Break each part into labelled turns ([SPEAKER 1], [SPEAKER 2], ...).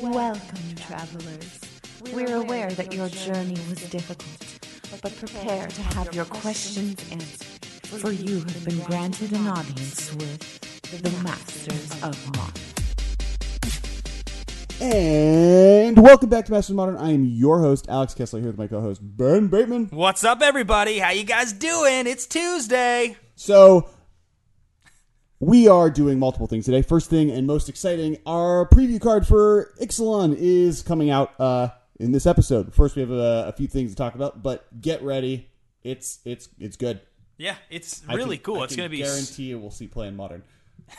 [SPEAKER 1] Welcome, travelers. We're aware that your journey was difficult, but prepare to have your questions answered, for you have been granted an audience with the Masters of Modern.
[SPEAKER 2] And welcome back to Masters of Modern. I am your host, Alex Kessler, here with my co-host, Ben Bateman.
[SPEAKER 3] What's up, everybody? How you guys doing? It's Tuesday.
[SPEAKER 2] So, we are doing multiple things today. First thing and most exciting, our preview card for Ixalan is coming out uh, in this episode. First, we have a, a few things to talk about, but get ready. It's it's it's good.
[SPEAKER 3] Yeah, it's really
[SPEAKER 2] can-
[SPEAKER 3] cool.
[SPEAKER 2] I
[SPEAKER 3] it's
[SPEAKER 2] can
[SPEAKER 3] gonna be,
[SPEAKER 2] guarantee you we'll see play in modern.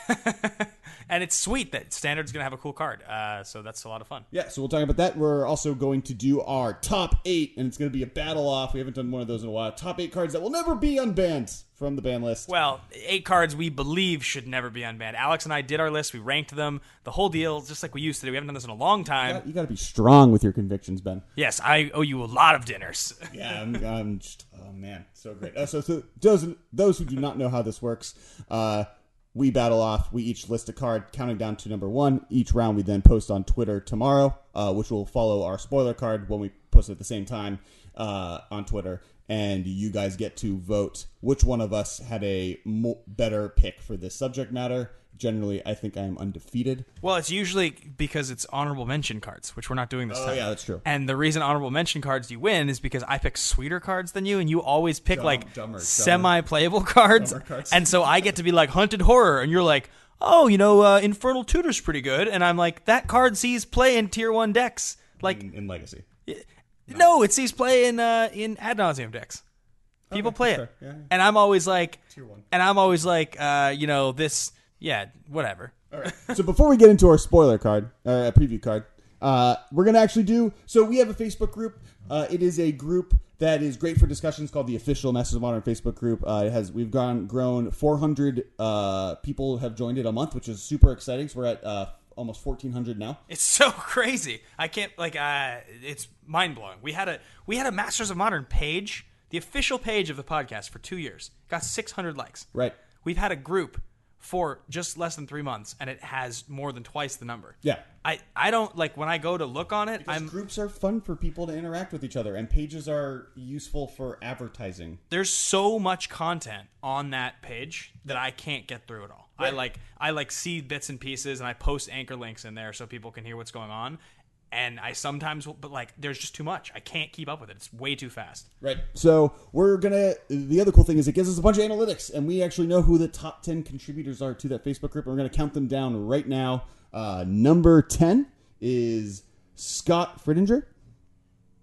[SPEAKER 3] and it's sweet that Standard's gonna have a cool card. Uh, so that's a lot of fun.
[SPEAKER 2] Yeah, so we'll talk about that. We're also going to do our top eight, and it's going to be a battle off. We haven't done one of those in a while. Top eight cards that will never be unbanned from the ban list.
[SPEAKER 3] Well, eight cards we believe should never be unbanned. Alex and I did our list. We ranked them. The whole deal, just like we used to do. We haven't done this in a long time.
[SPEAKER 2] You got to be strong with your convictions, Ben.
[SPEAKER 3] Yes, I owe you a lot of dinners.
[SPEAKER 2] Yeah, I'm, I'm just, oh man, so great. Uh, so, so those those who do not know how this works, uh, we battle off. We each list a card, counting down to number one. Each round, we then post on Twitter tomorrow, uh, which will follow our spoiler card when we post at the same time uh, on Twitter. And you guys get to vote which one of us had a mo- better pick for this subject matter. Generally, I think I am undefeated.
[SPEAKER 3] well, it's usually because it's honorable mention cards, which we're not doing this time.
[SPEAKER 2] Oh
[SPEAKER 3] time.
[SPEAKER 2] yeah, that's true.
[SPEAKER 3] And the reason honorable mention cards you win is because I pick sweeter cards than you, and you always pick
[SPEAKER 2] Dumb-
[SPEAKER 3] like
[SPEAKER 2] dumber, dumber.
[SPEAKER 3] semi-playable cards.
[SPEAKER 2] Dumber cards.
[SPEAKER 3] And so I get to be like hunted horror, and you're like, oh, you know, uh, infernal tutor's pretty good, and I'm like, that card sees play in tier one decks. Like,
[SPEAKER 2] in, in Legacy.
[SPEAKER 3] no, it sees play in uh, in Ad Nauseam decks. People play it.
[SPEAKER 2] Yeah, yeah.
[SPEAKER 3] and I'm always like,
[SPEAKER 2] Tier one.
[SPEAKER 3] and I'm always like, uh, you know, this, yeah, whatever.
[SPEAKER 2] All right. so before we get into our spoiler card, a preview card, uh, we're gonna actually do. So we have a Facebook group. Uh, it is a group that is great for discussions called the official Masters of Modern Facebook group. Uh, it has we've gone grown 400 uh, people have joined it a month, which is super exciting. So we're at uh, almost 1400 now.
[SPEAKER 3] It's so crazy. I can't like uh it's mind blowing. We had a we had a Masters of Modern page, the official page of the podcast for 2 years. Got 600 likes.
[SPEAKER 2] Right.
[SPEAKER 3] We've had a group for just less than 3 months and it has more than twice the number.
[SPEAKER 2] Yeah.
[SPEAKER 3] I I don't like when I go to look on it,
[SPEAKER 2] Because
[SPEAKER 3] I'm
[SPEAKER 2] groups are fun for people to interact with each other, and pages are useful for advertising.
[SPEAKER 3] there's so much content on that page that I can't get through it all. I like I like see bits and pieces and I post anchor links in there so people can hear what's going on. And I sometimes will, but like there's just too much. I can't keep up with it. It's way too fast.
[SPEAKER 2] Right. So we're gonna. The other cool thing is it gives us a bunch of analytics, and we actually know who the top ten contributors are to that Facebook group. And we're gonna count them down right now. Uh, number ten is Scott Fritinger.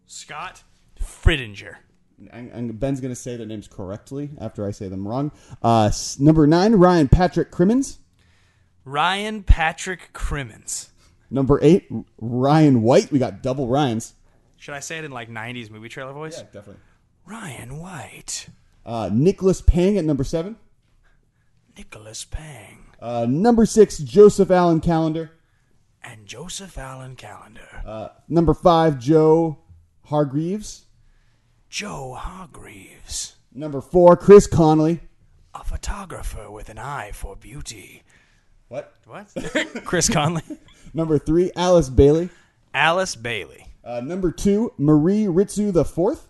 [SPEAKER 3] Scott Frittinger.
[SPEAKER 2] And- and Ben's gonna say their names correctly after I say them wrong. Uh, number nine, Ryan Patrick Crimmins.
[SPEAKER 3] Ryan Patrick Crimmins.
[SPEAKER 2] Number eight, Ryan White. We got double Ryans.
[SPEAKER 3] Should I say it in like 90s movie trailer voice?
[SPEAKER 2] Yeah, definitely.
[SPEAKER 3] Ryan White.
[SPEAKER 2] Uh, Nicholas Pang at number seven.
[SPEAKER 3] Nicholas Pang.
[SPEAKER 2] Uh, number six, Joseph Allen Calendar.
[SPEAKER 3] And Joseph Allen Calendar.
[SPEAKER 2] Uh, number five, Joe Hargreaves.
[SPEAKER 3] Joe Hargreaves.
[SPEAKER 2] Number four, Chris Connolly.
[SPEAKER 3] A photographer with an eye for beauty.
[SPEAKER 2] What?
[SPEAKER 3] What? Chris Conley.
[SPEAKER 2] Number three, Alice Bailey.
[SPEAKER 3] Alice Bailey.
[SPEAKER 2] Uh, number two, Marie Ritsu the fourth.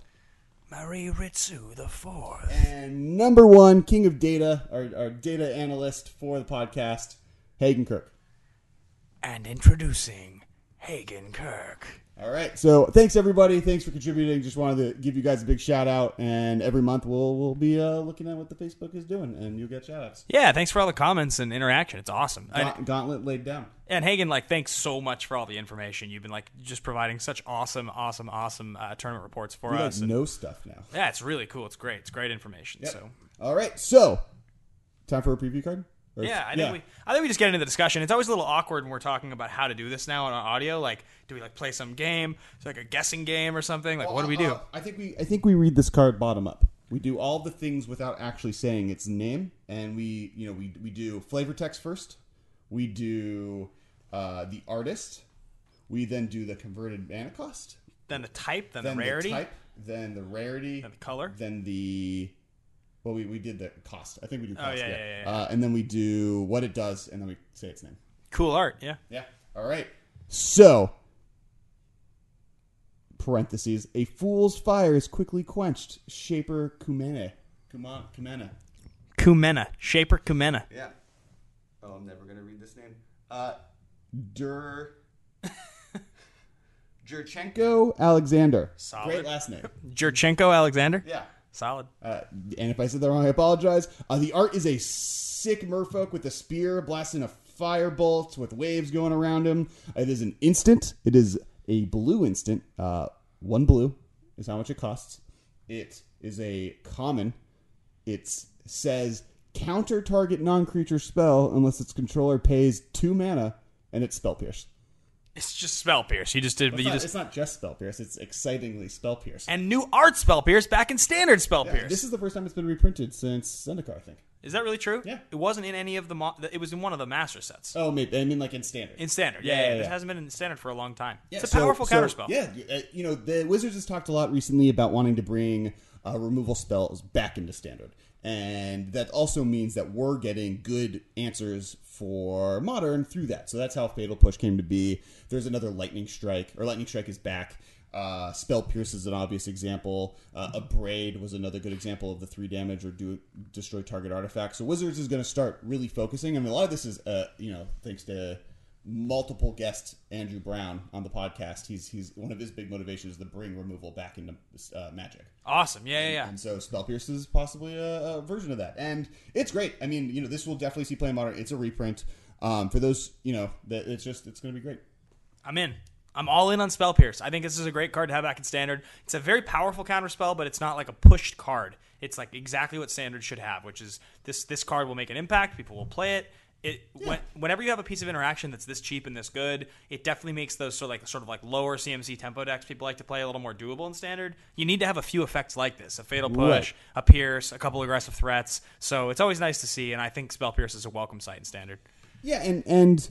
[SPEAKER 3] Marie Ritsu the fourth.
[SPEAKER 2] And number one, King of Data, our, our data analyst for the podcast, Hagen Kirk.
[SPEAKER 3] And introducing Hagen Kirk.
[SPEAKER 2] All right. So thanks everybody. Thanks for contributing. Just wanted to give you guys a big shout out. And every month we'll we'll be uh, looking at what the Facebook is doing, and you'll get shout outs.
[SPEAKER 3] Yeah, thanks for all the comments and interaction. It's awesome. And,
[SPEAKER 2] Gaunt- Gauntlet laid down.
[SPEAKER 3] and Hagen, like, thanks so much for all the information. You've been like just providing such awesome, awesome, awesome uh, tournament reports for
[SPEAKER 2] like
[SPEAKER 3] us. And-
[SPEAKER 2] know stuff now.
[SPEAKER 3] yeah, it's really cool. It's great. It's great information.
[SPEAKER 2] Yep.
[SPEAKER 3] So
[SPEAKER 2] All right. So time for a preview card. Or-
[SPEAKER 3] yeah, I think we I think we just get into the discussion. It's always a little awkward when we're talking about how to do this now on audio. Like, do we like play some game? It's like a guessing game or something. Like, what do we do?
[SPEAKER 2] Uh, I think we I think we read this card bottom up. We do all the things without actually saying its name, and we you know we we do flavor text first. We do uh, the artist. We then do the converted mana cost.
[SPEAKER 3] Then the type, then,
[SPEAKER 2] Then
[SPEAKER 3] the rarity,
[SPEAKER 2] the type. Then the rarity.
[SPEAKER 3] then the color.
[SPEAKER 2] Then the well, we, we did the cost. I think we do cost.
[SPEAKER 3] Oh, yeah, yeah, yeah, yeah.
[SPEAKER 2] Uh, and then we do what it does, and then we say its name.
[SPEAKER 3] Cool art. Yeah.
[SPEAKER 2] Yeah. All right. So, parentheses, a fool's fire is quickly quenched. Shaper Kumene. Kuma, Kumena.
[SPEAKER 3] Kumena, Shaper Kumena.
[SPEAKER 2] Yeah. Oh, I'm never going to read this name. Uh, Dur. Jurchenko Alexander.
[SPEAKER 3] Solid.
[SPEAKER 2] Great last name.
[SPEAKER 3] Jurchenko Alexander.
[SPEAKER 2] Yeah.
[SPEAKER 3] Solid.
[SPEAKER 2] Uh, and if I said that wrong, I apologize. Uh, the art is a sick merfolk with a spear blasting a fire bolt with waves going around him. It is an instant. It is a blue instant. Uh, one blue is how much it costs. It is a common. It says counter target non creature spell unless its controller pays two mana and it's spell pierce.
[SPEAKER 3] It's just spell pierce. You just did.
[SPEAKER 2] It's
[SPEAKER 3] you
[SPEAKER 2] not,
[SPEAKER 3] just
[SPEAKER 2] it's not just spell pierce, it's excitingly spell pierce.
[SPEAKER 3] and new art spell pierce back in standard spell
[SPEAKER 2] Yeah,
[SPEAKER 3] pierce.
[SPEAKER 2] this is the first time it's been reprinted since Zendikar, I think.
[SPEAKER 3] Is that really true?
[SPEAKER 2] Yeah.
[SPEAKER 3] It wasn't in any of the. Mo- it was in one of the master sets.
[SPEAKER 2] Oh, maybe. I mean, like in standard.
[SPEAKER 3] In standard, yeah,
[SPEAKER 2] Yeah,
[SPEAKER 3] yeah,
[SPEAKER 2] yeah, yeah.
[SPEAKER 3] hasn't been in standard for a long time.
[SPEAKER 2] Yeah,
[SPEAKER 3] it's a
[SPEAKER 2] so-
[SPEAKER 3] powerful
[SPEAKER 2] so,
[SPEAKER 3] counterspell.
[SPEAKER 2] Yeah, uh, you know, the Wizards has talked a lot recently about wanting to bring uh, removal spells back into standard. And that also means that we're getting good answers for modern through that. So that's how Fatal Push came to be. There's another Lightning Strike, or Lightning Strike is back. Uh, Spell Pierce is an obvious example. Uh, Abrade was another good example of the three damage or do destroy target artifact. So Wizards is going to start really focusing. I mean, a lot of this is, uh, you know, thanks to multiple guest Andrew Brown on the podcast. He's he's one of his big motivations is to bring removal back into uh, Magic.
[SPEAKER 3] Awesome. Yeah, yeah, yeah.
[SPEAKER 2] And so Spell Pierce is possibly a, a version of that, and it's great. I mean, you know, this will definitely see play in modern. It's a reprint. Um, for those, you know, that it's just it's going to be great.
[SPEAKER 3] I'm in. I'm all in on Spell Pierce. I think this is a great card to have back in Standard. It's a very powerful counterspell, but it's not like a pushed card. It's like exactly what Standard should have, which is this this card will make an impact. People will play it. It when, whenever you have a piece of interaction that's this cheap and this good, it definitely makes those sort of like sort of like lower CMC tempo decks people like to play a little more doable in Standard. You need to have a few effects like this: a Fatal Push,
[SPEAKER 2] Right.
[SPEAKER 3] a Pierce, a couple aggressive threats. So it's always nice to see, and I think Spell Pierce is a welcome sight in Standard.
[SPEAKER 2] Yeah, and and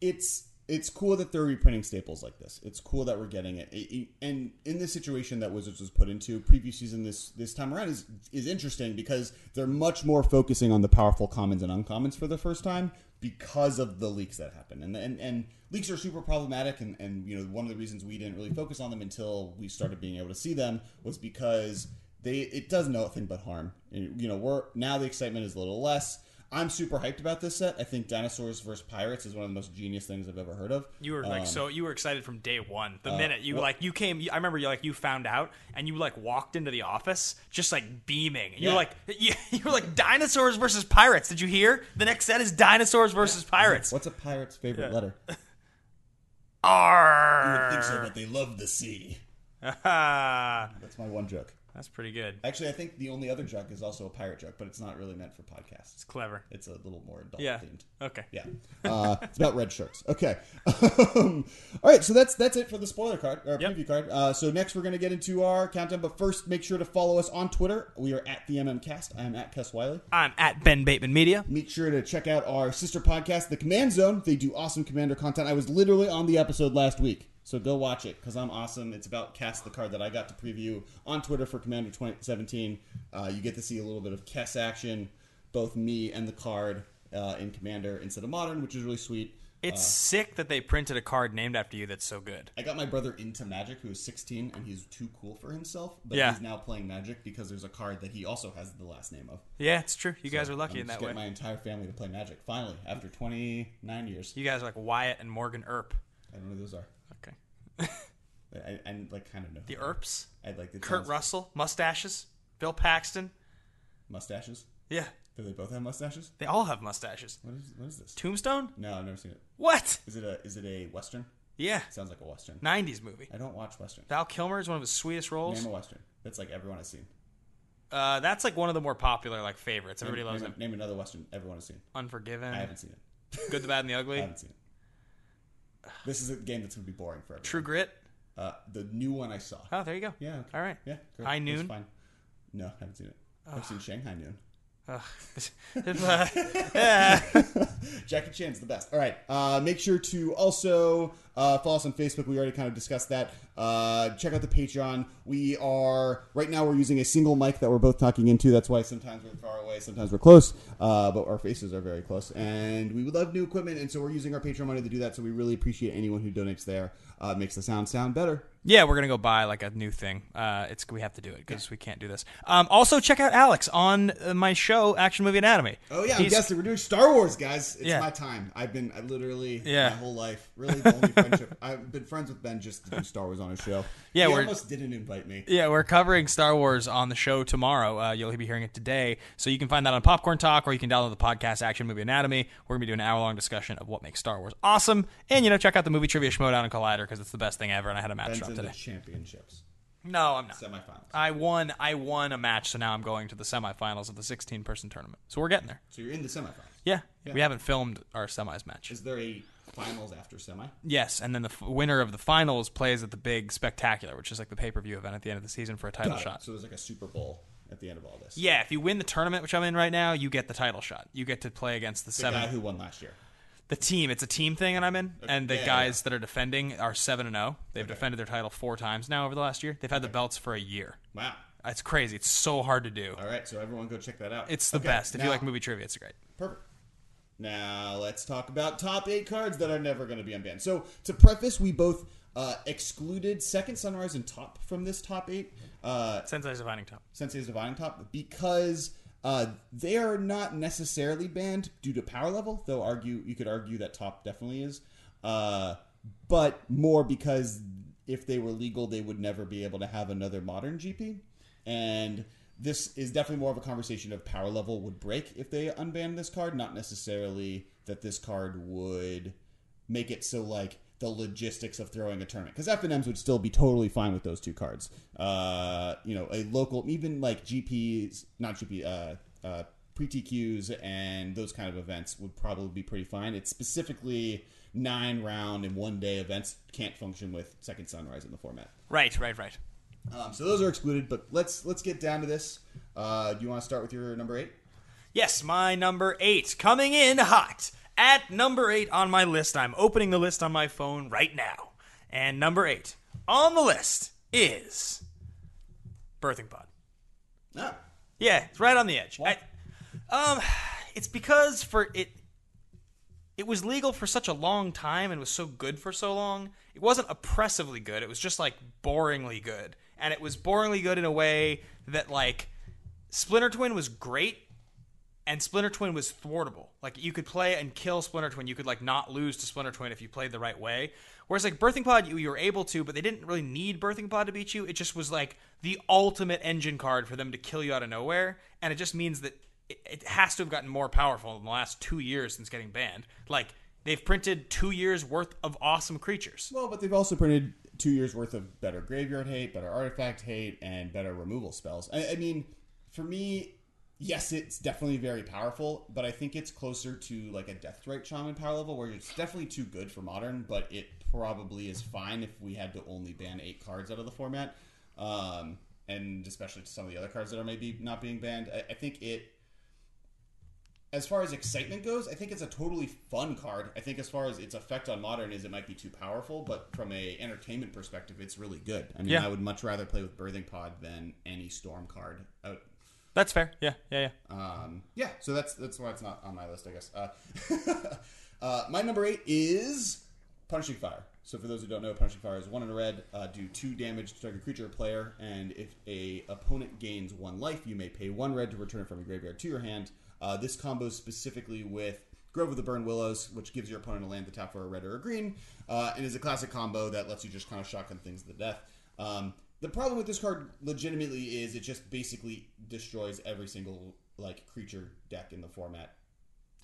[SPEAKER 2] it's it's cool that they're reprinting staples like this. It's cool that we're getting it. It- it- and in this situation that Wizards was put into, preview season this this time around is is interesting because they're much more focusing on the powerful commons and uncommons for the first time because of the leaks that happened. And and and leaks are super problematic. And and you know one of the reasons we didn't really focus on them until we started being able to see them was because they it does nothing but harm. You know we're now the excitement is a little less. I'm super hyped about this set. I think Dinosaurs versus Pirates is one of the most genius things I've ever heard of.
[SPEAKER 3] You were like
[SPEAKER 2] Um,
[SPEAKER 3] so you were excited from day one.
[SPEAKER 2] Uh,
[SPEAKER 3] The minute you like you came, I remember you like you found out and you like walked into the office just like beaming. You were
[SPEAKER 2] Yeah.
[SPEAKER 3] like you, you were like dinosaurs versus pirates. Did you hear? The next set is dinosaurs versus pirates.
[SPEAKER 2] What's a pirate's favorite letter? R.
[SPEAKER 3] You
[SPEAKER 2] would think so, but they love the sea.
[SPEAKER 3] That's
[SPEAKER 2] my one joke.
[SPEAKER 3] Pretty good.
[SPEAKER 2] Actually, I think the only other joke is also a pirate joke, but it's not really meant for podcasts.
[SPEAKER 3] It's clever.
[SPEAKER 2] It's a little more adult
[SPEAKER 3] Yeah.
[SPEAKER 2] themed.
[SPEAKER 3] Okay.
[SPEAKER 2] Yeah, uh, it's about red shirts. Okay, um, all right. So that's that's it for the spoiler card or
[SPEAKER 3] Yep.
[SPEAKER 2] preview card. Uh, so next we're gonna get into our countdown, but first make sure to follow us on Twitter. We are at the MMCast. I am at Kess Wiley.
[SPEAKER 3] I'm at Ben Bateman Media.
[SPEAKER 2] Make sure to check out our sister podcast, The Command Zone. They do awesome Commander content. I was literally on the episode last week, so go watch it because I'm awesome. It's about Kess, the card that I got to preview on Twitter for Commander 2017. Uh, you get to see a little bit of Kess action, both me and the card uh, in Commander instead of Modern, which is really sweet.
[SPEAKER 3] It's sick that they printed a card named after you that's so good.
[SPEAKER 2] I got my brother into Magic, who is 16, and he's too cool for himself. But
[SPEAKER 3] Yeah.
[SPEAKER 2] he's now playing Magic because there's a card that he also has the last name of.
[SPEAKER 3] Yeah, it's true. You guys are lucky
[SPEAKER 2] I'm
[SPEAKER 3] in
[SPEAKER 2] just
[SPEAKER 3] that way.
[SPEAKER 2] getting my entire family to play Magic finally after 29 years.
[SPEAKER 3] You guys are like Wyatt and Morgan Earp.
[SPEAKER 2] I don't know who those are. I, I like kind of know.
[SPEAKER 3] The Earps.
[SPEAKER 2] I'd like the
[SPEAKER 3] Kurt Russell, mustaches. Bill Paxton.
[SPEAKER 2] mustaches.
[SPEAKER 3] Yeah,
[SPEAKER 2] Do they both have mustaches?
[SPEAKER 3] they all have mustaches.
[SPEAKER 2] What is what is this?
[SPEAKER 3] Tombstone?
[SPEAKER 2] No, I've never seen it.
[SPEAKER 3] What?
[SPEAKER 2] Is it a is it a western?
[SPEAKER 3] Yeah,
[SPEAKER 2] Sounds like a western.
[SPEAKER 3] 90s movie.
[SPEAKER 2] I don't watch western.
[SPEAKER 3] Val Kilmer is one of his sweetest roles.
[SPEAKER 2] Name a western. That's like everyone has seen.
[SPEAKER 3] Uh, that's like one of the more popular like favorites. Everybody
[SPEAKER 2] name,
[SPEAKER 3] loves
[SPEAKER 2] name,
[SPEAKER 3] it.
[SPEAKER 2] name another western everyone has seen.
[SPEAKER 3] Unforgiven.
[SPEAKER 2] I haven't seen it.
[SPEAKER 3] Good, the Bad, and the ugly.
[SPEAKER 2] I haven't seen it. This is a game that's gonna be boring for everyone.
[SPEAKER 3] True Grit.
[SPEAKER 2] Uh, the new one I saw.
[SPEAKER 3] Oh, there you go.
[SPEAKER 2] Yeah. Okay.
[SPEAKER 3] All right.
[SPEAKER 2] Yeah. Great.
[SPEAKER 3] High
[SPEAKER 2] That's
[SPEAKER 3] Noon?
[SPEAKER 2] Fine. No, I haven't seen it. I've seen Shanghai Noon. Jackie Chan's the best. All right. Uh, make sure to also Uh, follow us on Facebook. We already kind of discussed that. Uh, check out the Patreon. We are right now. We're using a single mic that we're both talking into. That's why sometimes we're far away, sometimes we're close, uh, but our faces are very close. And we would love new equipment, and so we're using our Patreon money to do that. So we really appreciate anyone who donates there. Uh, makes the sound sound better.
[SPEAKER 3] Yeah, we're gonna go buy like a new thing. Uh, it's we have to do it because we can't do this. Um, also, check out Alex on uh, my show, Action Movie Anatomy.
[SPEAKER 2] Oh yeah, I'm guessing we're doing Star Wars, guys. It's
[SPEAKER 3] Yeah.
[SPEAKER 2] my time. I've been I literally
[SPEAKER 3] Yeah.
[SPEAKER 2] my whole life, really the only friendship. I've been friends with Ben just to do Star Wars on his show.
[SPEAKER 3] Yeah,
[SPEAKER 2] he
[SPEAKER 3] we're-
[SPEAKER 2] almost didn't invite me.
[SPEAKER 3] Yeah, we're covering Star Wars on the show tomorrow. Uh, you'll be hearing it today, so you can find that on Popcorn Talk, or you can download the podcast Action Movie Anatomy. We're gonna be doing an hour long discussion of what makes Star Wars awesome, and you know, check out the movie trivia Schmoedown and Collider because it's the best thing ever. And I had a match
[SPEAKER 2] Ben's
[SPEAKER 3] drop
[SPEAKER 2] in the
[SPEAKER 3] today.
[SPEAKER 2] championships,
[SPEAKER 3] No, I'm not.
[SPEAKER 2] semifinals.
[SPEAKER 3] I won. I won a match, so now I'm going to the semifinals of the 16 person tournament. So we're getting there.
[SPEAKER 2] So you're in the semifinals.
[SPEAKER 3] Yeah, we haven't filmed our semis match.
[SPEAKER 2] Is there a finals after semi?
[SPEAKER 3] Yes, and then the f- winner of the finals plays at the big spectacular, which is like the pay per view event at the end of the season for a title shot.
[SPEAKER 2] So there's like a Super Bowl at the end of all this.
[SPEAKER 3] Yeah, if you win the tournament, which I'm in right now, you get the title shot. You get to play against the,
[SPEAKER 2] The
[SPEAKER 3] seven.
[SPEAKER 2] guy who won last year.
[SPEAKER 3] The team. It's a team thing, and I'm in. And the
[SPEAKER 2] Yeah,
[SPEAKER 3] guys that are defending are seven and zero. They've defended their title four times now over the last year. They've had the belts for a year.
[SPEAKER 2] Wow.
[SPEAKER 3] It's crazy. It's so hard to do.
[SPEAKER 2] All right, so everyone go check that out.
[SPEAKER 3] It's the
[SPEAKER 2] Okay,
[SPEAKER 3] best. If you like movie trivia, it's great.
[SPEAKER 2] Perfect. Now let's talk about top eight cards that are never going to be unbanned. So to preface, we both uh, excluded Second Sunrise and Top from this top eight. Uh,
[SPEAKER 3] Sensei's dividing top.
[SPEAKER 2] Sensei's Dividing Top because uh, they are not necessarily banned due to power level, though argue you could argue that Top definitely is, uh, but more because if they were legal, they would never be able to have another modern GP, and this is definitely more of a conversation of power level would break if they unban this card, not necessarily that this card would make it so like the logistics of throwing a tournament because FNMs would still be totally fine with those two cards. Uh, you know, a local, even like GPs, not GP, uh, uh, pre TQs and those kind of events would probably be pretty fine. It's specifically nine round and one day events can't function with Second Sunrise in the format.
[SPEAKER 3] Right, right, right.
[SPEAKER 2] Um, so those are excluded. But let's let's get down to this. Uh, do you want to start with your number eight?
[SPEAKER 3] Yes, my number eight coming in hot at number eight on my list. I'm opening the list on my phone right now, and number eight on the list is Birthing Pod.
[SPEAKER 2] Ah,
[SPEAKER 3] Yeah, it's right on the edge. I, um, it's because for it, it was legal for such a long time and was so good for so long. It wasn't oppressively good. It was just like boringly good, and it was boringly good in a way that like Splinter Twin was great, and Splinter Twin was thwartable. Like you could play and kill Splinter Twin. You could like not lose to Splinter Twin if you played the right way. Whereas like Birthing Pod, you, you were able to, but they didn't really need Birthing Pod to beat you. It just was like the ultimate engine card for them to kill you out of nowhere, and it just means that it, it has to have gotten more powerful in the last two years since getting banned. Like they've printed two years worth of awesome creatures.
[SPEAKER 2] Well, but they've also printed two years worth of better graveyard hate, better artifact hate, and better removal spells. I, I mean, for me, yes, it's definitely very powerful, but I think it's closer to like a Deathrite Shaman power level, where it's definitely too good for modern, but it probably is fine if we had to only ban eight cards out of the format, um, and especially to some of the other cards that are maybe not being banned. I, I think it as far as excitement goes, I think it's a totally fun card. I think as far as its effect on modern is, it might be too powerful, but from a entertainment perspective, it's really good. I mean,
[SPEAKER 3] Yeah.
[SPEAKER 2] I would much rather play with Birthing Pod than any Storm card out.
[SPEAKER 3] That's fair. Yeah, yeah, yeah.
[SPEAKER 2] Um, yeah, so that's that's why it's not on my list, I guess. Uh, uh, my number eight is Punishing Fire. So for those who don't know, Punishing Fire is one in a red, uh, do two damage to target creature or player, and if a opponent gains one life, you may pay one red to return it from your graveyard to your hand. Uh, this combos specifically with Grove of the Burn Willows, which gives your opponent a land to tap for a red or a green, uh, and is a classic combo that lets you just kind of shotgun things to death. Um, the problem with this card, legitimately, is it just basically destroys every single like creature deck in the format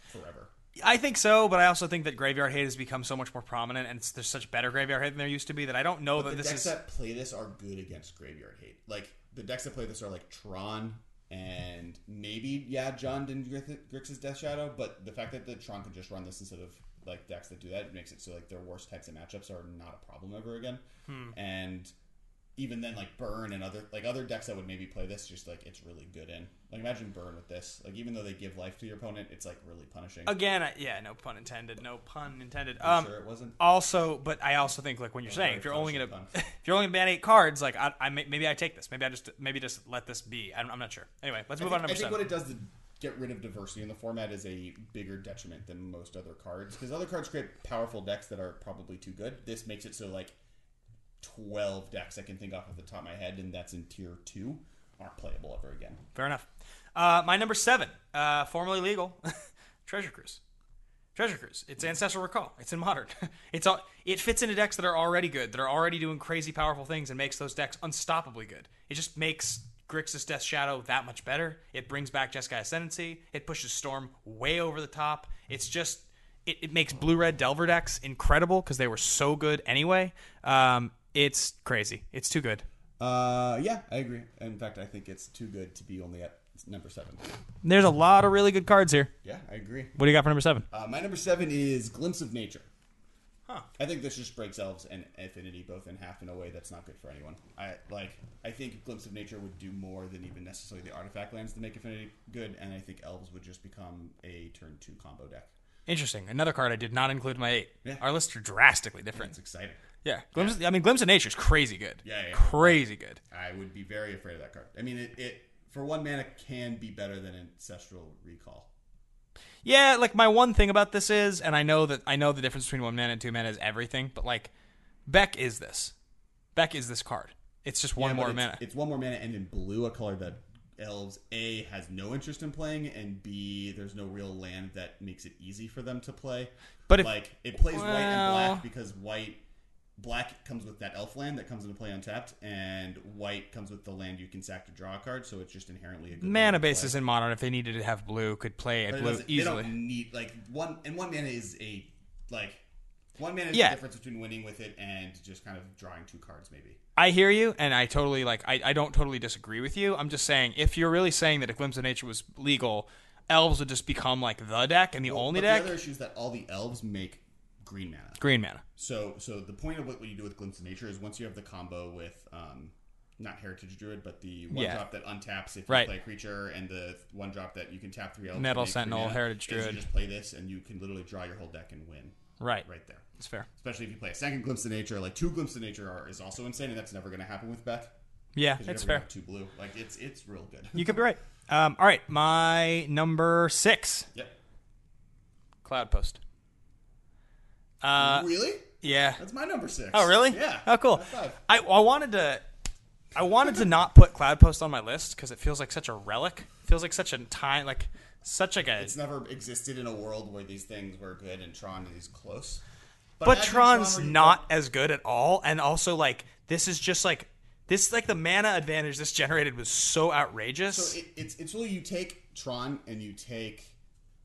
[SPEAKER 2] forever.
[SPEAKER 3] I think so, but I also think that graveyard hate has become so much more prominent, and it's, there's such better graveyard hate than there used to be that I don't know
[SPEAKER 2] But
[SPEAKER 3] that
[SPEAKER 2] the
[SPEAKER 3] this
[SPEAKER 2] decks
[SPEAKER 3] is.
[SPEAKER 2] that play this are good against graveyard hate. Like the decks that play this are like Tron and maybe yeah, John didn't Grix- Grixis Death Shadow, but the fact that the Tron can just run this instead of like decks that do that makes it so like their worst types of matchups are not a problem ever again.
[SPEAKER 3] Hmm.
[SPEAKER 2] And even then like burn and other like other decks that would maybe play this just like it's really good in like imagine burn with this like even though they give life to your opponent it's like really punishing
[SPEAKER 3] Again, I- yeah, no pun intended. No pun intended.
[SPEAKER 2] I'm
[SPEAKER 3] Um,
[SPEAKER 2] sure it wasn't
[SPEAKER 3] also, but I also think like when you're saying if you're only gonna if you're only gonna ban eight cards, like I, I maybe I take this. Maybe I just maybe just let this be. I'm, I'm not sure. Anyway, let's move
[SPEAKER 2] think,
[SPEAKER 3] on to
[SPEAKER 2] I
[SPEAKER 3] number
[SPEAKER 2] think
[SPEAKER 3] seven.
[SPEAKER 2] what it does to get rid of diversity in the format is a bigger detriment than most other cards because other cards create powerful decks that are probably too good. This makes it so like twelve decks I can think off of the top of my head, and that's in tier two, aren't playable ever again.
[SPEAKER 3] Fair enough. Uh, my number seven, uh, formerly legal, Treasure Cruise. Treasure Cruise. It's Ancestral Recall. It's in Modern. It's all. It fits into decks that are already good, that are already doing crazy powerful things, and makes those decks unstoppably good. It just makes Grixis Death Shadow that much better. It brings back Jeskai Ascendancy. It pushes Storm way over the top. It's just. It, it makes blue red Delver decks incredible because they were so good anyway. Um, it's crazy. It's too good.
[SPEAKER 2] Uh, yeah, I agree. In fact, I think it's too good to be only at number seven.
[SPEAKER 3] There's a lot of really good cards here.
[SPEAKER 2] Yeah, I agree.
[SPEAKER 3] What do you got for number seven?
[SPEAKER 2] Uh, my number seven is Glimpse of Nature.
[SPEAKER 3] Huh.
[SPEAKER 2] I think this just breaks elves and affinity both in half in a way that's not good for anyone. I like. I think Glimpse of Nature would do more than even necessarily the artifact lands to make affinity good, and I think elves would just become a turn two combo deck.
[SPEAKER 3] Interesting. Another card I did not include in my eight.
[SPEAKER 2] Yeah.
[SPEAKER 3] Our lists are drastically different.
[SPEAKER 2] It's exciting.
[SPEAKER 3] Yeah. Glimpse, I mean, Glimpse of Nature is crazy good.
[SPEAKER 2] Yeah, yeah.
[SPEAKER 3] Crazy good.
[SPEAKER 2] I would be very afraid of that card. I mean, it, it for one mana can be better than Ancestral Recall.
[SPEAKER 3] Yeah, like my one thing about this is, and I know that I know the difference between one mana and two mana is everything, but like Beck is this. Beck is this card. It's just one
[SPEAKER 2] Yeah,
[SPEAKER 3] more
[SPEAKER 2] it's,
[SPEAKER 3] mana.
[SPEAKER 2] It's one more mana, and in blue, a color that elves a has no interest in playing, and b there's no real land that makes it easy for them to play.
[SPEAKER 3] But if-
[SPEAKER 2] like it plays white and black because white black comes with that elf land that comes into play untapped, and white comes with the land you can sack to draw a card, so it's just inherently a good
[SPEAKER 3] mana bases in modern, if they needed to have blue, could play a
[SPEAKER 2] it
[SPEAKER 3] blue easily.
[SPEAKER 2] They don't need like one and one mana is a like one mana is
[SPEAKER 3] Yeah.
[SPEAKER 2] the difference between winning with it and just kind of drawing two cards maybe.
[SPEAKER 3] I hear you, and I totally like. I, I don't totally disagree with you. I'm just saying, if you're really saying that if Glimpse of Nature was legal, elves would just become like the deck and the only
[SPEAKER 2] but
[SPEAKER 3] deck.
[SPEAKER 2] The other issue is that all the elves make green mana.
[SPEAKER 3] Green mana.
[SPEAKER 2] So, so the point of what you do with Glimpse of Nature is once you have the combo with, um, not Heritage Druid, but the one
[SPEAKER 3] Yeah.
[SPEAKER 2] drop that untaps if you
[SPEAKER 3] Right.
[SPEAKER 2] play a creature, and the one drop that you can tap three elves. Nettle
[SPEAKER 3] Sentinel,
[SPEAKER 2] mana,
[SPEAKER 3] Heritage
[SPEAKER 2] is You
[SPEAKER 3] Druid.
[SPEAKER 2] just play this, and you can literally draw your whole deck and win
[SPEAKER 3] Right.
[SPEAKER 2] right there.
[SPEAKER 3] It's fair.
[SPEAKER 2] Especially if you play a second Glimpse of Nature, like two Glimpse of Nature are, is also insane, and that's never going to happen with Beck.
[SPEAKER 3] Yeah, it's fair.
[SPEAKER 2] Two blue, like it's it's real good.
[SPEAKER 3] You could be right. Um, all right, my number six,
[SPEAKER 2] yep.
[SPEAKER 3] Cloud Post. Uh,
[SPEAKER 2] really?
[SPEAKER 3] yeah.
[SPEAKER 2] That's my number six.
[SPEAKER 3] Oh, really?
[SPEAKER 2] Yeah.
[SPEAKER 3] Oh, cool. I, I wanted to, I wanted to not put Cloud Post on my list because it feels like such a relic. It feels like such a time, like such like a.
[SPEAKER 2] It's never existed in a world where these things were good and Tron is close.
[SPEAKER 3] but
[SPEAKER 2] imagine
[SPEAKER 3] Tron's
[SPEAKER 2] Tron
[SPEAKER 3] not as good at all, and also like this is just like this like the mana advantage this generated was so outrageous.
[SPEAKER 2] So it, it's it's really you take Tron and you take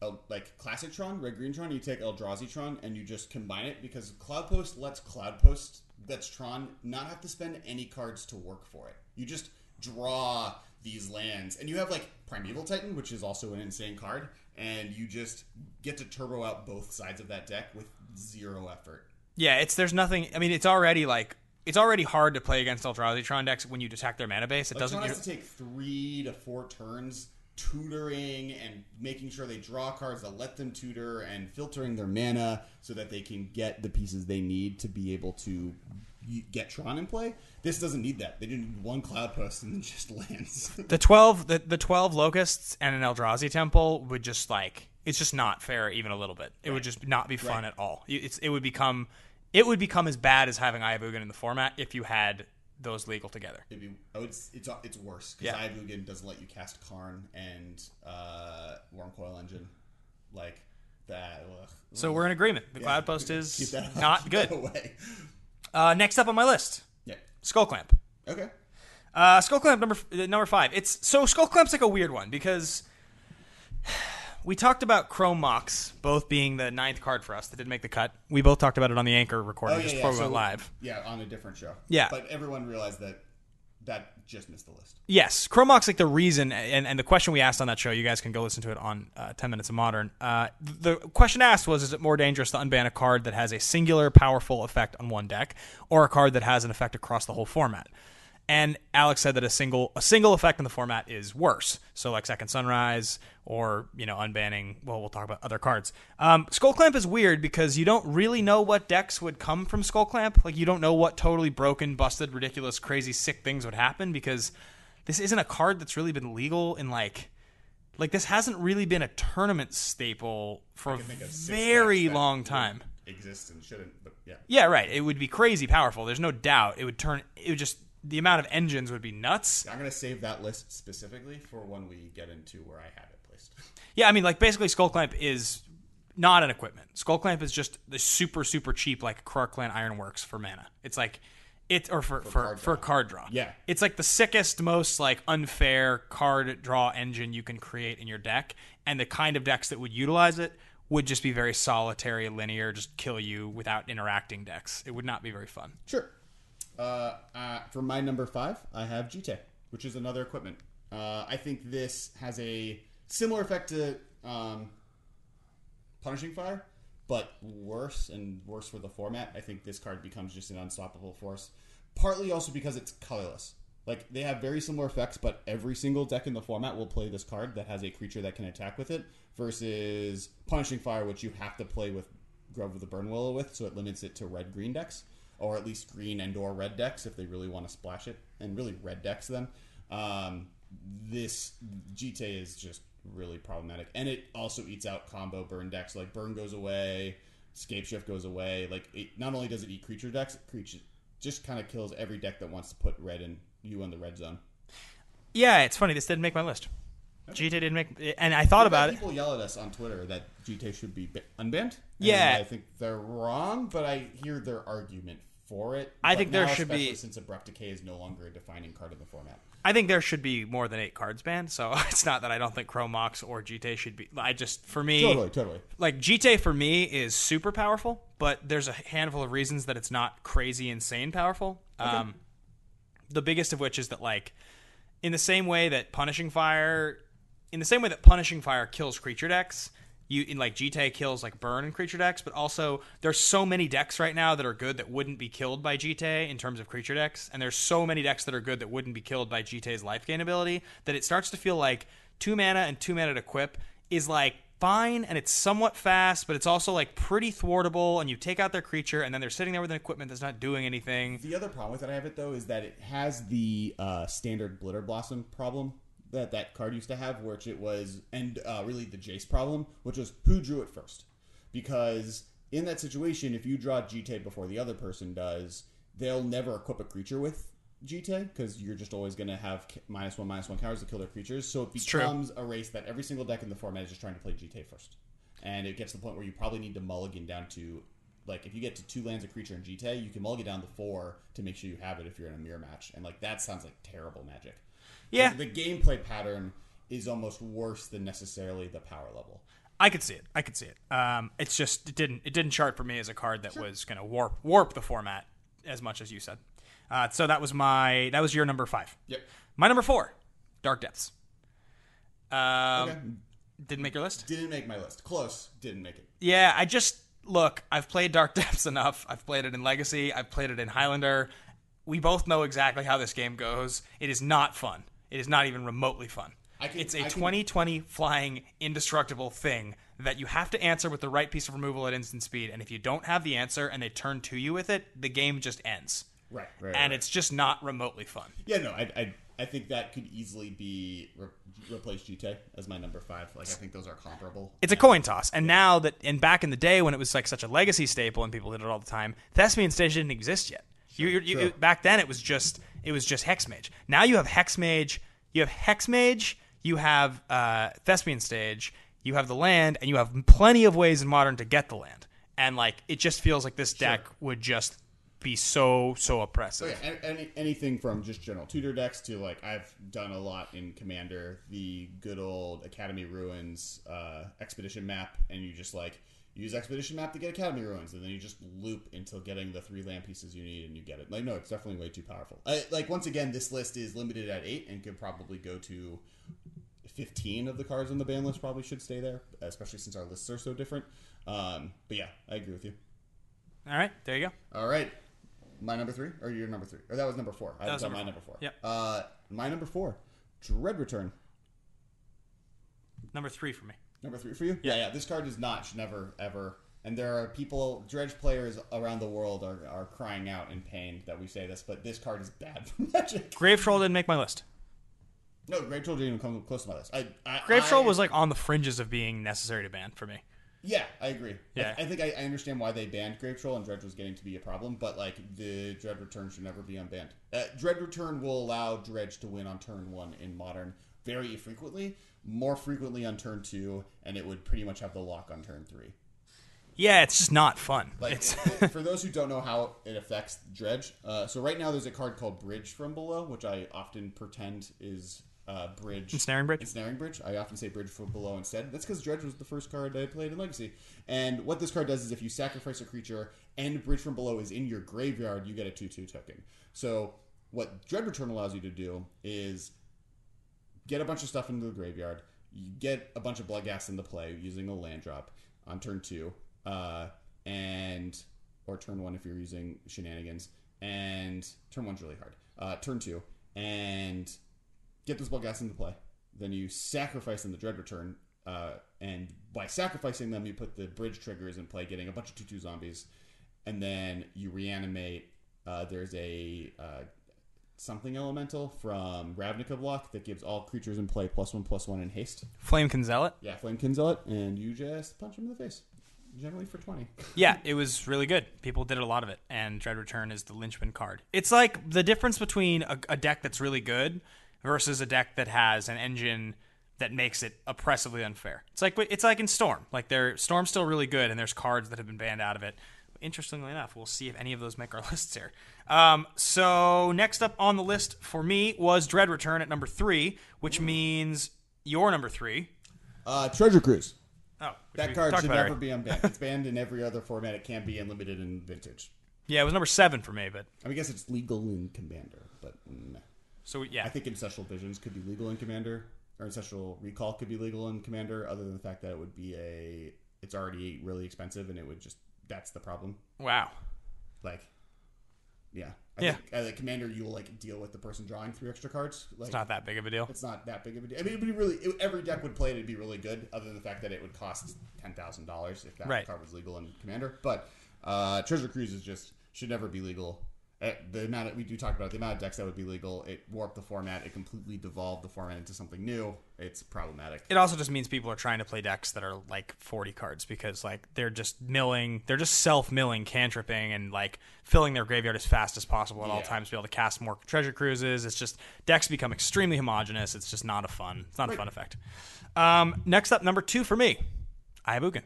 [SPEAKER 2] El, like classic Tron, red green Tron. You take Eldrazi Tron and you just combine it because Cloud Post lets Cloud Post that's Tron not have to spend any cards to work for it. You just draw these lands and you have like Primeval Titan, which is also an insane card, and you just get to turbo out both sides of that deck with zero effort.
[SPEAKER 3] Yeah, it's there's nothing. I mean, it's already like it's already hard to play against Eldrazi Tron decks when you attack their mana base. It doesn't.
[SPEAKER 2] Has to take three to four turns tutoring and making sure they draw cards that let them tutor and filtering their mana so that they can get the pieces they need to be able to get Tron in play. This doesn't need that. They didn't need one cloud post and then just lands.
[SPEAKER 3] the twelve, the, the twelve locusts and an Eldrazi temple would just like it's just not fair even a little bit. It would just not be fun
[SPEAKER 2] Right.
[SPEAKER 3] at all. It's it would become it would become as bad as having Eye of Ugin in the format if you had those legal together.
[SPEAKER 2] It'd be, oh, it's it's it's worse because
[SPEAKER 3] Yeah.
[SPEAKER 2] Eye of Ugin doesn't let you cast Karn and uh, Wurmcoil Engine like that. ugh.
[SPEAKER 3] So we're in agreement. The
[SPEAKER 2] Yeah.
[SPEAKER 3] Cloud Post is not good. Uh, next up on my list,
[SPEAKER 2] Yeah.
[SPEAKER 3] Skull Clamp.
[SPEAKER 2] Okay.
[SPEAKER 3] Uh, Skull Clamp number number five. It's so Skull Clamp's like a weird one because we talked about Chrome Mox both being the ninth card for us that didn't make the cut. We both talked about it on the Anchor recording
[SPEAKER 2] Oh yeah,
[SPEAKER 3] just
[SPEAKER 2] yeah.
[SPEAKER 3] before we
[SPEAKER 2] so-
[SPEAKER 3] live.
[SPEAKER 2] Yeah, on a different show.
[SPEAKER 3] Yeah.
[SPEAKER 2] but everyone realized that that just missed the list.
[SPEAKER 3] Yes, Chrome Mox like the reason and, and the question we asked on that show. You guys can go listen to it on uh, Ten Minutes of Modern. Uh, the question asked was: Is it more dangerous to unban a card that has a singular powerful effect on one deck, or a card that has an effect across the whole format? And Alex said that a single a single effect in the format is worse. So like Second Sunrise or you know unbanning. Well, we'll talk about other cards. Um, Skull Clamp is weird because you don't really know what decks would come from Skull Clamp. Like you don't know what totally broken, busted, ridiculous, crazy, sick things would happen because this isn't a card that's really been legal in like like this hasn't really been a tournament staple for a
[SPEAKER 2] can think of six
[SPEAKER 3] very long time.
[SPEAKER 2] Exist and shouldn't, but yeah.
[SPEAKER 3] Yeah, right. It would be crazy powerful. There's no doubt. It would turn. It would just the amount of engines would be nuts.
[SPEAKER 2] I'm gonna save that list specifically for when we get into where I have it placed.
[SPEAKER 3] Yeah, I mean, like basically, Skull Clamp is not an equipment. Skull Clamp is just the super super cheap like Krark Clan Ironworks for mana. It's like it or for for
[SPEAKER 2] card
[SPEAKER 3] for
[SPEAKER 2] draw.
[SPEAKER 3] card draw.
[SPEAKER 2] Yeah.
[SPEAKER 3] it's like the sickest, most like unfair card draw engine you can create in your deck, and the kind of decks that would utilize it would just be very solitary, linear, just kill you without interacting decks. It would not be very fun.
[SPEAKER 2] Sure. Uh, uh, for my number five, I have Jitte, which is another equipment. Uh, I think this has a similar effect to um, Punishing Fire, but worse and worse for the format. I think this card becomes just an unstoppable force. Partly also because it's colorless. Like they have very similar effects, but every single deck in the format will play this card that has a creature that can attack with it. Versus Punishing Fire, which you have to play with Grove of the Burn Willow with, so it limits it to red green decks, or at least green and or red decks if they really want to splash it, and really red decks then. Um, this Jitte is just really problematic, and it also eats out combo burn decks. Like burn goes away, Scape Shift goes away. Like it, not only does it eat creature decks, it creature just kind of kills every deck that wants to put red in you in the red zone.
[SPEAKER 3] Yeah, it's funny. This didn't make my list. Jitte didn't make, and I thought about it.
[SPEAKER 2] People yell at us on Twitter that Jitte should be unbanned. and
[SPEAKER 3] Yeah.
[SPEAKER 2] I think they're wrong, but I hear their argument for it.
[SPEAKER 3] I
[SPEAKER 2] But
[SPEAKER 3] think there should be-
[SPEAKER 2] since abrupt decay is no longer a defining card in the format.
[SPEAKER 3] I think there should be more than eight cards banned. So it's not that I don't think Chrome Mox or Jitte should be. I just for me,
[SPEAKER 2] Totally, totally.
[SPEAKER 3] like Jitte for me is super powerful, but there's a handful of reasons that it's not crazy insane powerful. Um, the biggest of which is that like in the same way that punishing fire, in the same way that punishing fire kills creature decks. You in like Jitte kills like burn and creature decks, but also there's so many decks right now that are good that wouldn't be killed by Jitte in terms of creature decks, and there's so many decks that are good that wouldn't be killed by Jitte's life gain ability that it starts to feel like two mana and two mana to equip is like fine and it's somewhat fast, but it's also like pretty thwartable. And you take out their creature, and then they're sitting there with an equipment that's not doing anything.
[SPEAKER 2] The other problem with that I have it though is that it has the uh, standard Blitter Blossom problem that that card used to have, which it was, and uh, really the Jace problem, which was who drew it first. Because in that situation, if you draw Jitte before the other person does, they'll never equip a creature with Jitte because you're just always going to have minus one, minus one counters to kill their creatures. So it becomes a race that every single deck in the format is just trying to play Jitte first. And it gets to the point where you probably need to mulligan down to like if you get to two lands of creature in Jitte, you can mulligan down to four to make sure you have it if you're in a mirror match. And like that sounds like terrible magic.
[SPEAKER 3] Yeah.
[SPEAKER 2] The, the gameplay pattern is almost worse than necessarily the power level.
[SPEAKER 3] I could see it. I could see it. Um, it's just it didn't it didn't chart for me as a card that was going to warp warp the format as much as you said. Uh, so that was my that was your number five.
[SPEAKER 2] Yep.
[SPEAKER 3] My number four, Dark Depths. Um,
[SPEAKER 2] Okay.
[SPEAKER 3] Didn't make your list.
[SPEAKER 2] Didn't make my list. Close. Didn't make it.
[SPEAKER 3] Yeah, I just look. I've played Dark Depths enough. I've played it in Legacy. I've played it in Highlander. We both know exactly how this game goes. It is not fun. It is not even remotely fun.
[SPEAKER 2] Can-
[SPEAKER 3] it's a
[SPEAKER 2] I can-
[SPEAKER 3] 2020 flying indestructible thing that you have to answer with the right piece of removal at instant speed. And if you don't have the answer and they turn to you with it, the game just ends.
[SPEAKER 2] Right. Right.
[SPEAKER 3] and
[SPEAKER 2] right.
[SPEAKER 3] it's just not remotely fun.
[SPEAKER 2] yeah. No. I. I I think that could easily be re- replace Jitte as my number five. Like I think those are comparable.
[SPEAKER 3] It's a coin toss. And now that, and back in the day when it was like such a legacy staple and people did it all the time, Thespian Stage didn't exist yet. You, you, you,
[SPEAKER 2] Sure.
[SPEAKER 3] back then it was just it was just Hexmage. Now you have Hexmage, you have Hexmage, you have uh, Thespian Stage, you have the land, and you have plenty of ways in Modern to get the land. And like it just feels like this deck would just be so so oppressive.
[SPEAKER 2] So yeah, any, anything from just general tutor decks to like I've done a lot in Commander, the good old Academy Ruins uh, Expedition map, and you just like use Expedition map to get Academy Ruins, and then you just loop until getting the three land pieces you need, and you get it. Like no, it's definitely way too powerful. I, like once again, this list is limited at eight and could probably go to. 15 of the cards on the ban list probably should stay there, especially since our lists are so different. Um, but yeah, I agree with you.
[SPEAKER 3] All right, there you go.
[SPEAKER 2] All right. My number three, or your number three, or that was number four. I
[SPEAKER 3] That
[SPEAKER 2] was
[SPEAKER 3] was number
[SPEAKER 2] my
[SPEAKER 3] four.
[SPEAKER 2] number four.
[SPEAKER 3] Yep.
[SPEAKER 2] Uh, my number four, Dread Return.
[SPEAKER 3] Number three for me.
[SPEAKER 2] Number three for you? Yeah, yeah. This card is not should never ever. And there are people, Dredge players around the world are, are crying out in pain that we say this, but this card is bad for Magic.
[SPEAKER 3] Grave Troll didn't make my list.
[SPEAKER 2] No, Grave Troll didn't even come close to my list. I, I,
[SPEAKER 3] Grave
[SPEAKER 2] I-
[SPEAKER 3] Troll was like on the fringes of being necessary to ban for me.
[SPEAKER 2] Yeah, I agree.
[SPEAKER 3] Yeah.
[SPEAKER 2] I, I think I, I understand why they banned Grave Troll and Dredge was getting to be a problem, but like the Dread Return should never be unbanned. Uh, Dread Return will allow Dredge to win on turn one in Modern very frequently, more frequently on turn two, and it would pretty much have the lock on turn three.
[SPEAKER 3] Yeah, it's just not fun.
[SPEAKER 2] Like
[SPEAKER 3] it's
[SPEAKER 2] for those who don't know how it affects Dredge, uh, so right now there's a card called Bridge from Below, which I often pretend is uh, Bridge.
[SPEAKER 3] Ensnaring Bridge?
[SPEAKER 2] Ensnaring Bridge. I often say Bridge from Below instead. That's because Dredge was the first card I played in Legacy. And what this card does is if you sacrifice a creature and Bridge from Below is in your graveyard, you get a 2 2 token. So what Dread Return allows you to do is get a bunch of stuff into the graveyard. You get a bunch of Bloodghast into play using a land drop on turn two, uh, and or turn one if you're using shenanigans. And turn one's really hard. Uh, turn two, and get those Bloodghast into play. Then you sacrifice them the dread return, uh, and by sacrificing them, you put the bridge triggers in play, getting a bunch of two two zombies, and then you reanimate. Uh, there's a uh, something elemental from Ravnica block that gives all creatures in play plus one plus one in haste.
[SPEAKER 3] Flame Zealot.
[SPEAKER 2] Yeah, Flame-Kin Zealot, and you just punch him in the face. Generally for 20.
[SPEAKER 3] Yeah, it was really good. People did a lot of it, and Dread Return is the linchpin card. It's like the difference between a, a deck that's really good versus a deck that has an engine that makes it oppressively unfair. It's like it's like in Storm. Like their Storm's still really good, and there's cards that have been banned out of it. Interestingly enough, we'll see if any of those make our lists here. Um, so next up on the list for me was Dread Return at number three, which means your number three.
[SPEAKER 2] Uh, Treasure Cruise.
[SPEAKER 3] Oh,
[SPEAKER 2] That card should never
[SPEAKER 3] already.
[SPEAKER 2] be unbanned. It's banned in every other format it can be and limited in Vintage.
[SPEAKER 3] Yeah, it was number seven for me, but
[SPEAKER 2] I, mean, I guess it's legal in Commander, but mm,
[SPEAKER 3] so yeah.
[SPEAKER 2] I think Ancestral Visions could be legal in Commander, or Ancestral Recall could be legal in Commander, other than the fact that it would be a. It's already really expensive, and it would just. That's the problem.
[SPEAKER 3] wow.
[SPEAKER 2] Like, yeah. I
[SPEAKER 3] Yeah.
[SPEAKER 2] Think, as a commander, you will like deal with the person drawing three extra cards. Like,
[SPEAKER 3] It's not that big of a deal.
[SPEAKER 2] it's not that big of a deal. I mean, it'd be really it, every deck would play it. It'd be really good, other than the fact that it would cost ten thousand dollars if that
[SPEAKER 3] Right.
[SPEAKER 2] card was legal in Commander. But uh, Treasure Cruise is just should never be legal. Uh, the amount of, we do talk about the amount of decks that would be legal, it warped the format. It completely devolved the format into something new. It's problematic.
[SPEAKER 3] It also just means people are trying to play decks that are like 40 cards because like they're just milling, they're just self-milling, cantripping, and like filling their graveyard as fast as possible at all times to be able to cast more treasure cruises. It's just decks become extremely homogenous. It's just not a fun. It's not a fun effect. Um, next up, number two for me, Eye of Ugin.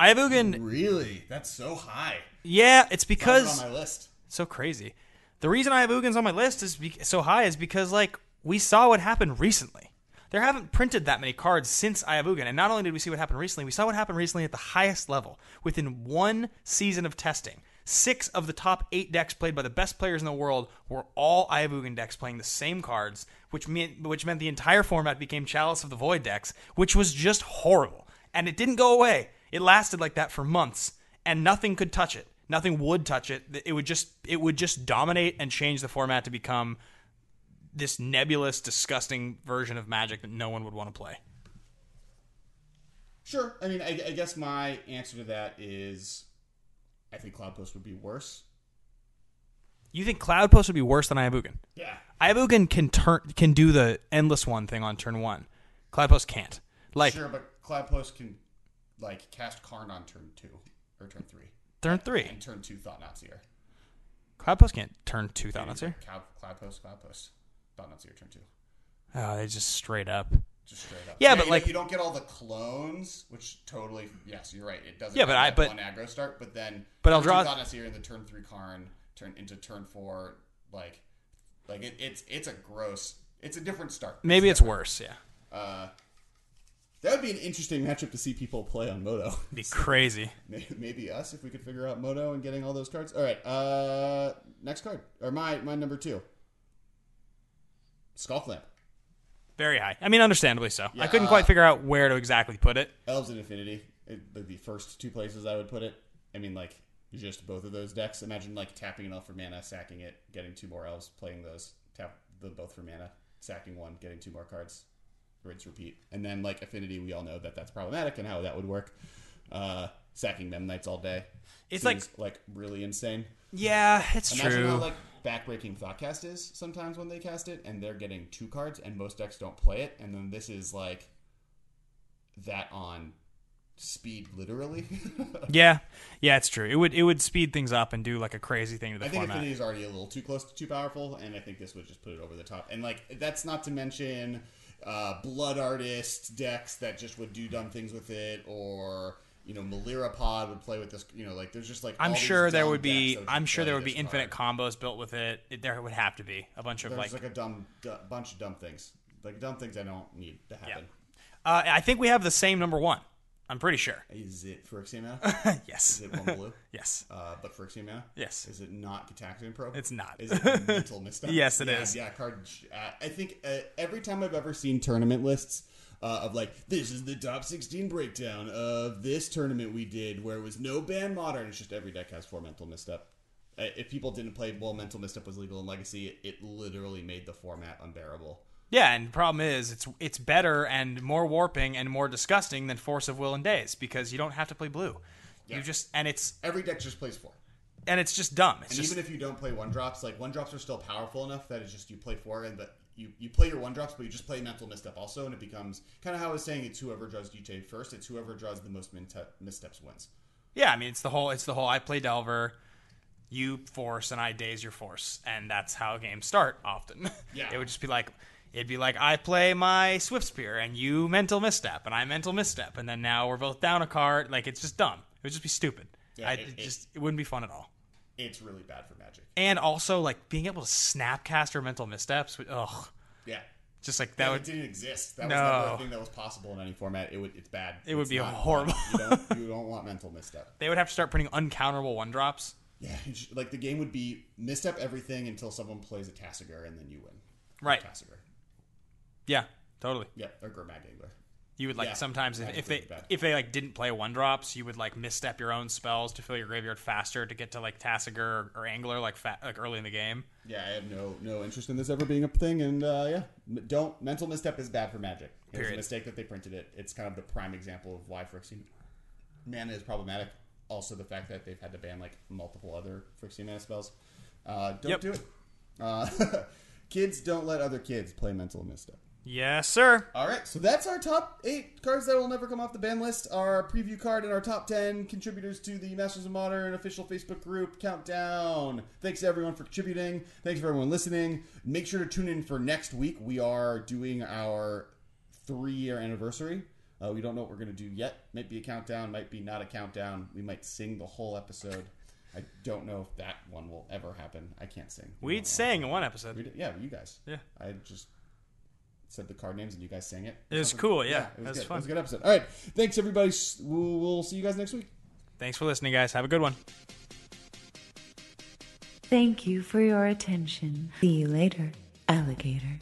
[SPEAKER 3] Ayabugan,
[SPEAKER 2] Really, that's so high.
[SPEAKER 3] yeah, it's because
[SPEAKER 2] on my list.
[SPEAKER 3] So crazy. The reason Eye of Ugin's on my list is be- so high is because like we saw what happened recently. There haven't printed that many cards since Eye of Ugin, and not only did we see what happened recently, we saw what happened recently at the highest level within one season of testing. Six of the top eight decks played by the best players in the world were all Eye of Ugin decks playing the same cards, which meant which meant the entire format became Chalice of the Void decks, which was just horrible. And it didn't go away. It lasted like that for months, and nothing could touch it. Nothing would touch it. It would just it would just dominate and change the format to become this nebulous, disgusting version of Magic that no one would want to play.
[SPEAKER 2] Sure. I mean, I, I guess my answer to that is, I think Cloud Post would be worse.
[SPEAKER 3] You think Cloud Post would be worse than Eye of Ugin?
[SPEAKER 2] Yeah.
[SPEAKER 3] Eye of Ugin can turn can do the endless one thing on turn one. Cloud Post can't. Like
[SPEAKER 2] sure, but Cloud Post can like cast Karn on turn two or turn three,
[SPEAKER 3] turn three.
[SPEAKER 2] and turn two Thought Seer.
[SPEAKER 3] Cloud Post can't turn two Thought not here.
[SPEAKER 2] Cloud, Cloud Post, Cloud Post, Thought-Knot Seer, turn two.
[SPEAKER 3] Oh, they just straight up.
[SPEAKER 2] Just straight up.
[SPEAKER 3] Yeah, but
[SPEAKER 2] you
[SPEAKER 3] like-
[SPEAKER 2] don't- you don't get all the clones, which totally yes, you're right. It doesn't.
[SPEAKER 3] Yeah, but I- but-
[SPEAKER 2] one aggro start, but then
[SPEAKER 3] But I'll draw-
[SPEAKER 2] Thought Seer in the turn three Karn, turn into turn four, like, like it, it's it's a gross. It's a different start.
[SPEAKER 3] Maybe it's worse. Yeah,
[SPEAKER 2] Uh, that would be an interesting matchup to see people play on Moto.
[SPEAKER 3] be crazy.
[SPEAKER 2] Maybe us if we could figure out Moto and getting all those cards. All right, uh, next card or my my number two, Skullclamp,
[SPEAKER 3] Very high. I mean, understandably so. I couldn't
[SPEAKER 2] uh,
[SPEAKER 3] quite figure out where to exactly put it.
[SPEAKER 2] Elves and Affinity. It, the, the first two places I would put it. I mean, like just both of those decks. Imagine like tapping an elf for mana, sacking it, getting two more elves, playing those, tap the both for mana, sacking one, getting two more cards, rinse repeat, and then like affinity. We all know that that's problematic and how that would work. Uh, sacking Memnites all day.
[SPEAKER 3] It's
[SPEAKER 2] Seems, like really insane.
[SPEAKER 3] Yeah, it's true.
[SPEAKER 2] Imagine
[SPEAKER 3] true.
[SPEAKER 2] how like backbreaking Thoughtcast is sometimes when they cast it, and they're getting two cards, and most decks don't play it, and then this is like that on speed, literally.
[SPEAKER 3] yeah, yeah, it's true. It would it would speed things up and do like a crazy thing to the
[SPEAKER 2] I think
[SPEAKER 3] format.
[SPEAKER 2] Affinity is already a little too close to too powerful, and I think this would just put it over the top. And like that's not to mention uh, Blood Artist decks that just would do dumb things with it, or you know Melira Pod would play with this. You know, like there's just like
[SPEAKER 3] I'm sure there would be. I'm sure there would be infinite
[SPEAKER 2] card.
[SPEAKER 3] combos built with it. it. There would have to be a bunch of
[SPEAKER 2] There's
[SPEAKER 3] like.
[SPEAKER 2] like, a dumb, du- bunch of dumb things, like dumb things I don't need to happen.
[SPEAKER 3] uh, I think we have the same number one. I'm pretty sure.
[SPEAKER 2] Is it Phyrexian
[SPEAKER 3] yes.
[SPEAKER 2] Is it one blue?
[SPEAKER 3] Yes.
[SPEAKER 2] Uh, but Phyrexian?
[SPEAKER 3] Yes.
[SPEAKER 2] Is it not Gitaxian Probe?
[SPEAKER 3] It's not.
[SPEAKER 2] Is it mental misstep?
[SPEAKER 3] Yes, it is.
[SPEAKER 2] is. Yeah, card. Uh, I think uh, every time I've ever seen tournament lists uh, of like this is the top 16 breakdown of this tournament we did where it was no ban modern. It's just every deck has four mental misstep. Uh, if people didn't play well, mental misstep was legal in Legacy. It, it literally made the format unbearable.
[SPEAKER 3] Yeah, and the problem is it's it's better and more warping and more disgusting than Force of Will and Daze because you don't have to play blue.
[SPEAKER 2] Yeah.
[SPEAKER 3] You just and it's
[SPEAKER 2] Every deck just plays four.
[SPEAKER 3] and it's just dumb. It's
[SPEAKER 2] And
[SPEAKER 3] just
[SPEAKER 2] even if you don't play one drops, like one drops are still powerful enough that it's just you play four and but you, you play your one drops, but you just play mental misstep also, and it becomes kind of how I was saying it's whoever draws GTA first. It's whoever draws the most missteps wins.
[SPEAKER 3] yeah. I mean, it's the whole it's the whole I play Delver, you Force, and I daze your Force, and that's how games start often.
[SPEAKER 2] Yeah.
[SPEAKER 3] it would just be like. It'd be like I play my Swiftspear and you mental misstep and I mental misstep and then now we're both down a card. Like it's just dumb. It would just be stupid.
[SPEAKER 2] Yeah,
[SPEAKER 3] I,
[SPEAKER 2] it-
[SPEAKER 3] it,
[SPEAKER 2] it-
[SPEAKER 3] just it wouldn't be fun at all.
[SPEAKER 2] It's really bad for Magic.
[SPEAKER 3] And also like being able to snapcaster mental missteps. would- Ugh,
[SPEAKER 2] Yeah,
[SPEAKER 3] just like that
[SPEAKER 2] that
[SPEAKER 3] would
[SPEAKER 2] didn't exist. That was
[SPEAKER 3] No.
[SPEAKER 2] never a thing that was possible in any format. It would. It's bad.
[SPEAKER 3] It would
[SPEAKER 2] It's
[SPEAKER 3] be horrible.
[SPEAKER 2] You don't. You don't want mental misstep.
[SPEAKER 3] they would have to start putting uncounterable one drops.
[SPEAKER 2] Yeah, like the game would be misstep everything until someone plays a Tasigur and then you win.
[SPEAKER 3] Right.
[SPEAKER 2] Tasigur.
[SPEAKER 3] Yeah, totally.
[SPEAKER 2] Yeah, or Gurmag Angler.
[SPEAKER 3] You would like
[SPEAKER 2] Yeah,
[SPEAKER 3] sometimes if, if they if they like didn't play one drops, you would like misstep your own spells to fill your graveyard faster to get to like Tasigur or, or Angler like fa- like early in the game.
[SPEAKER 2] Yeah, I have no no interest in this ever being a thing, and uh, yeah, M- don't mental misstep is bad for Magic. It was a mistake that they printed it. It's kind of the prime example of why Phyrexian mana is problematic. Also, the fact that they've had to ban like multiple other Phyrexian mana spells. Uh, don't
[SPEAKER 3] Yep.
[SPEAKER 2] do it. Uh, kids don't let other kids play mental misstep.
[SPEAKER 3] Yes, sir.
[SPEAKER 2] All right, so that's our top eight cards that will never come off the ban list. Our preview card and our top ten contributors to the Masters of Modern official Facebook group countdown. Thanks to everyone for contributing. Thanks for everyone listening. Make sure to tune in for next week. We are doing our three-year anniversary. Uh, we don't know what we're going to do yet. Might be a countdown. Might be not a countdown. We might sing the whole episode. I don't know if that one will ever happen. I can't sing. We
[SPEAKER 3] We'd sang in one
[SPEAKER 2] We
[SPEAKER 3] episode.
[SPEAKER 2] did- yeah, you guys.
[SPEAKER 3] Yeah.
[SPEAKER 2] I just said the card names and you guys sang it.
[SPEAKER 3] It was
[SPEAKER 2] Something-
[SPEAKER 3] cool, yeah.
[SPEAKER 2] it
[SPEAKER 3] That was
[SPEAKER 2] good.
[SPEAKER 3] fun.
[SPEAKER 2] It was a good episode. All right, thanks everybody. We'll, we'll see you guys next week.
[SPEAKER 3] Thanks for listening, guys. Have a good one.
[SPEAKER 1] Thank you for your attention. See you later, alligator.